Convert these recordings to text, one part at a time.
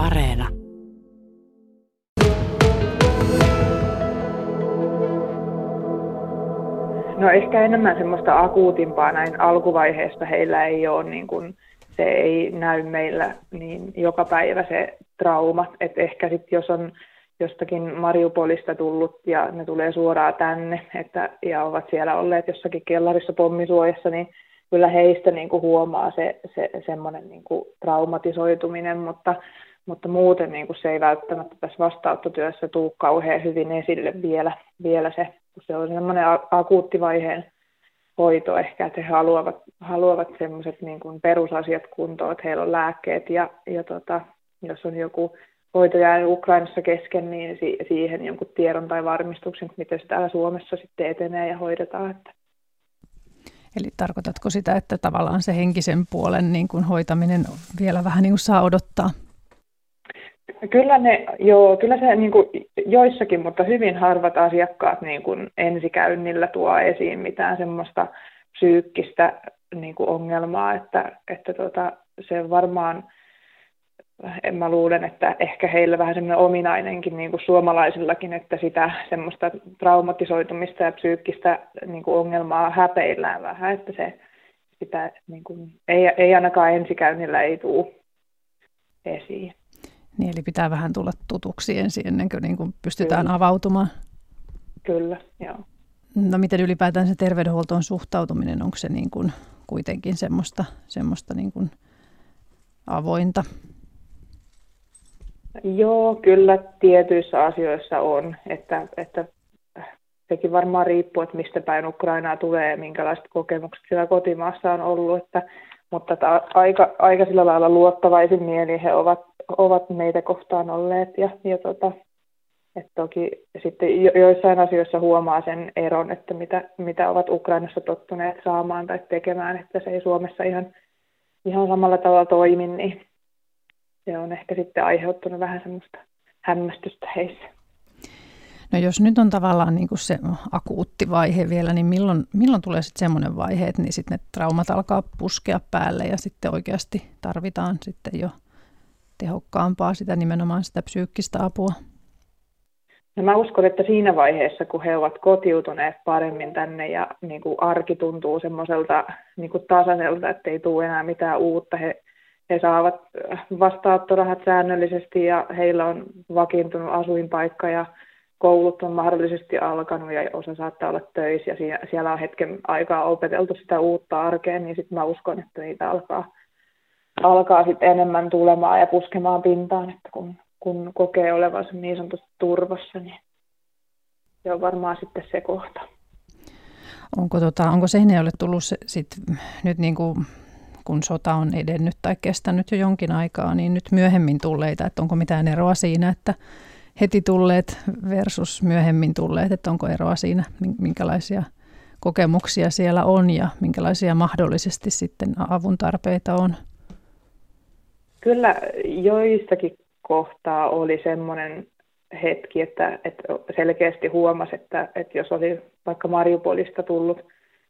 Areena. No ehkä enemmän semmoista akuutimpaa näin alkuvaiheesta heillä ei ole, niin kuin, se ei näy meillä niin joka päivä se trauma. että ehkä sitten jos on jostakin Mariupolista tullut ja ne tulee suoraan tänne että, ja ovat siellä olleet jossakin kellarissa pommisuojassa, niin kyllä heistä niin kuin huomaa se, se semmoinen niin kuin traumatisoituminen, mutta, mutta muuten niin kuin se ei välttämättä tässä vastaanottotyössä tule kauhean hyvin esille vielä, vielä se, kun se on semmoinen akuuttivaiheen hoito ehkä, että he haluavat, haluavat semmoiset niin kuin perusasiat kuntoon, että heillä on lääkkeet ja, ja tota, jos on joku hoito jää Ukrainassa kesken, niin siihen jonkun tiedon tai varmistuksen, että miten se täällä Suomessa sitten etenee ja hoidetaan. Että. Eli tarkoitatko sitä, että tavallaan se henkisen puolen niin kuin hoitaminen vielä vähän niin kuin saa odottaa? Kyllä, ne, joo, kyllä se niin kuin joissakin, mutta hyvin harvat asiakkaat niin kuin ensikäynnillä tuo esiin mitään semmoista psyykkistä niin kuin ongelmaa, että, että tota, se varmaan – en mä luulen, että ehkä heillä vähän semmoinen ominainenkin niin kuin suomalaisillakin, että sitä semmoista traumatisoitumista ja psyykkistä niin kuin ongelmaa häpeillään vähän, että se sitä niin kuin, ei, ei ainakaan ensikäynnillä ei tule esiin. Niin, eli pitää vähän tulla tutuksi ensin ennen kuin, niin kuin pystytään Kyllä. avautumaan. Kyllä, joo. No miten ylipäätään se terveydenhuoltoon suhtautuminen, onko se niin kuin kuitenkin semmoista, semmoista niin kuin avointa? Joo, kyllä tietyissä asioissa on, että, että sekin varmaan riippuu, että mistä päin Ukrainaa tulee ja minkälaiset kokemukset siellä kotimaassa on ollut, että, mutta että aika, aika sillä lailla luottavaisin mieli he ovat, ovat meitä kohtaan olleet ja, ja tota, että toki sitten joissain asioissa huomaa sen eron, että mitä, mitä ovat Ukrainassa tottuneet saamaan tai tekemään, että se ei Suomessa ihan, ihan samalla tavalla toimi, niin se on ehkä sitten aiheuttanut vähän semmoista hämmästystä heissä. No jos nyt on tavallaan niin kuin se akuutti vaihe vielä, niin milloin, milloin tulee sitten semmoinen vaihe, että niin sitten ne traumat alkaa puskea päälle ja sitten oikeasti tarvitaan sitten jo tehokkaampaa sitä nimenomaan sitä psyykkistä apua? No mä uskon, että siinä vaiheessa, kun he ovat kotiutuneet paremmin tänne ja niin kuin arki tuntuu semmoiselta niin kuin tasaiselta, että ei tule enää mitään uutta, he he saavat vastaanottorahat säännöllisesti ja heillä on vakiintunut asuinpaikka ja koulut on mahdollisesti alkanut ja osa saattaa olla töissä ja siellä on hetken aikaa opeteltu sitä uutta arkea, niin sitten mä uskon, että niitä alkaa, alkaa sitten enemmän tulemaan ja puskemaan pintaan, että kun, kun kokee olevansa niin sanotusti turvassa, niin se on varmaan sitten se kohta. Onko, tota, onko Seinäjoelle tullut se, sit nyt niin kuin kun sota on edennyt tai kestänyt jo jonkin aikaa, niin nyt myöhemmin tulleita, että onko mitään eroa siinä, että heti tulleet versus myöhemmin tulleet, että onko eroa siinä, minkälaisia kokemuksia siellä on ja minkälaisia mahdollisesti sitten avun tarpeita on? Kyllä joistakin kohtaa oli semmoinen hetki, että, että selkeästi huomasi, että, että jos oli vaikka Mariupolista tullut,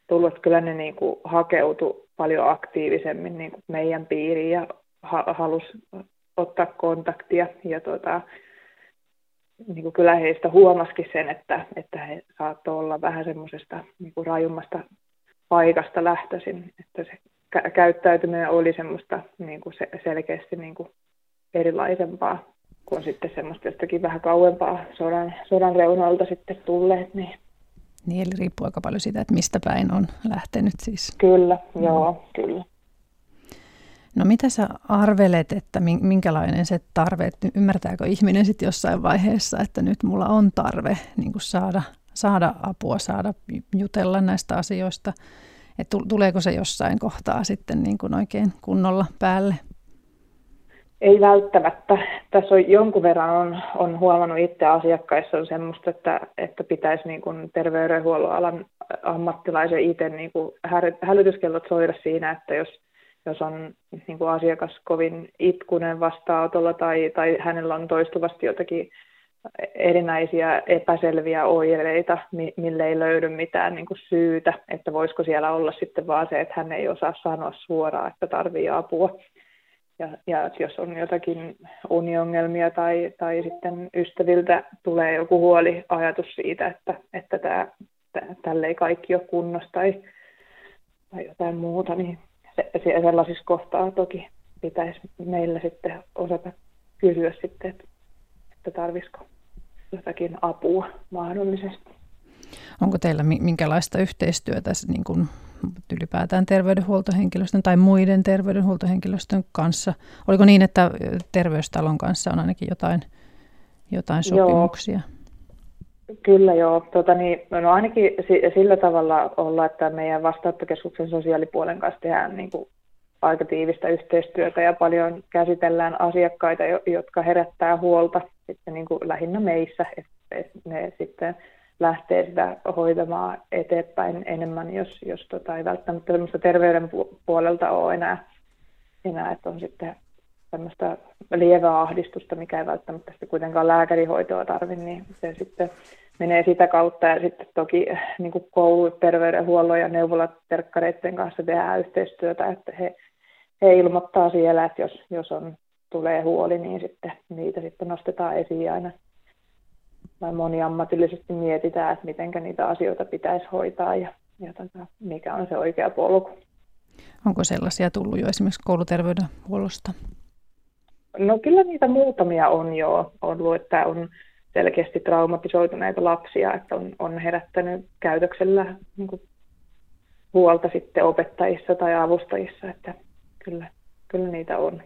tullut kyllä ne niin kuin hakeutui paljon aktiivisemmin niin kuin meidän piiriin ja ha- halusi ottaa kontaktia. Ja tuota, niin kuin kyllä heistä huomasikin sen, että, että he saattoi olla vähän semmoisesta niin kuin rajummasta paikasta lähtöisin, että se kä- käyttäytyminen oli semmoista niin kuin se, selkeästi niin kuin erilaisempaa kuin sitten semmoista jostakin vähän kauempaa sodan, sodan reunoilta sitten tulleet. Niin niin, eli riippuu aika paljon siitä, että mistä päin on lähtenyt siis. Kyllä, mm. joo, kyllä. No mitä sä arvelet, että minkälainen se tarve, että ymmärtääkö ihminen sitten jossain vaiheessa, että nyt mulla on tarve niin saada, saada apua, saada jutella näistä asioista, että tuleeko se jossain kohtaa sitten niin kuin oikein kunnolla päälle? Ei välttämättä. Tässä on jonkun verran on, on huomannut itse asiakkaissa on semmoista, että, että pitäisi niin kuin terveydenhuollon alan ammattilaisen itse niin kuin hälytyskellot soida siinä, että jos, jos on niin kuin asiakas kovin itkunen vastaanotolla tai, tai hänellä on toistuvasti jotakin erinäisiä epäselviä oireita, mille ei löydy mitään niin kuin syytä, että voisiko siellä olla sitten vaan se, että hän ei osaa sanoa suoraan, että tarvii apua. Ja, ja jos on jotakin uniongelmia tai, tai sitten ystäviltä tulee joku huoli ajatus siitä, että, että tämä, tälle ei kaikki ole kunnossa tai, tai jotain muuta, niin se, se, sellaisissa kohtaa toki pitäisi meillä sitten osata kysyä sitten, että, että tarvisiko jotakin apua mahdollisesti. Onko teillä minkälaista yhteistyötä niin kuin ylipäätään terveydenhuoltohenkilöstön tai muiden terveydenhuoltohenkilöstön kanssa? Oliko niin, että terveystalon kanssa on ainakin jotain, jotain sopimuksia? Joo. Kyllä joo. Tota niin, no ainakin sillä tavalla olla, että meidän vastaanottokeskuksen sosiaalipuolen kanssa tehdään niin kuin aika tiivistä yhteistyötä ja paljon käsitellään asiakkaita, jotka herättää huolta sitten niin kuin lähinnä meissä, että ne sitten lähtee sitä hoitamaan eteenpäin enemmän, jos, jos tota, ei välttämättä terveyden puolelta ole enää, enää että on sitten tämmöistä lievää ahdistusta, mikä ei välttämättä sitten kuitenkaan lääkärihoitoa tarvitse, niin se sitten menee sitä kautta ja sitten toki niin kuin koulu, terveydenhuollon ja neuvolaterkkareiden kanssa tehdään yhteistyötä, että he, he ilmoittaa siellä, että jos, jos on, tulee huoli, niin sitten niitä sitten nostetaan esiin aina vai moniammatillisesti mietitään, että miten niitä asioita pitäisi hoitaa ja, ja tota, mikä on se oikea polku. Onko sellaisia tullut jo esimerkiksi kouluterveydenhuollosta? No kyllä niitä muutamia on jo ollut, että on selkeästi traumatisoituneita lapsia, että on, on herättänyt käytöksellä niin kuin, huolta sitten opettajissa tai avustajissa, että kyllä, kyllä niitä on.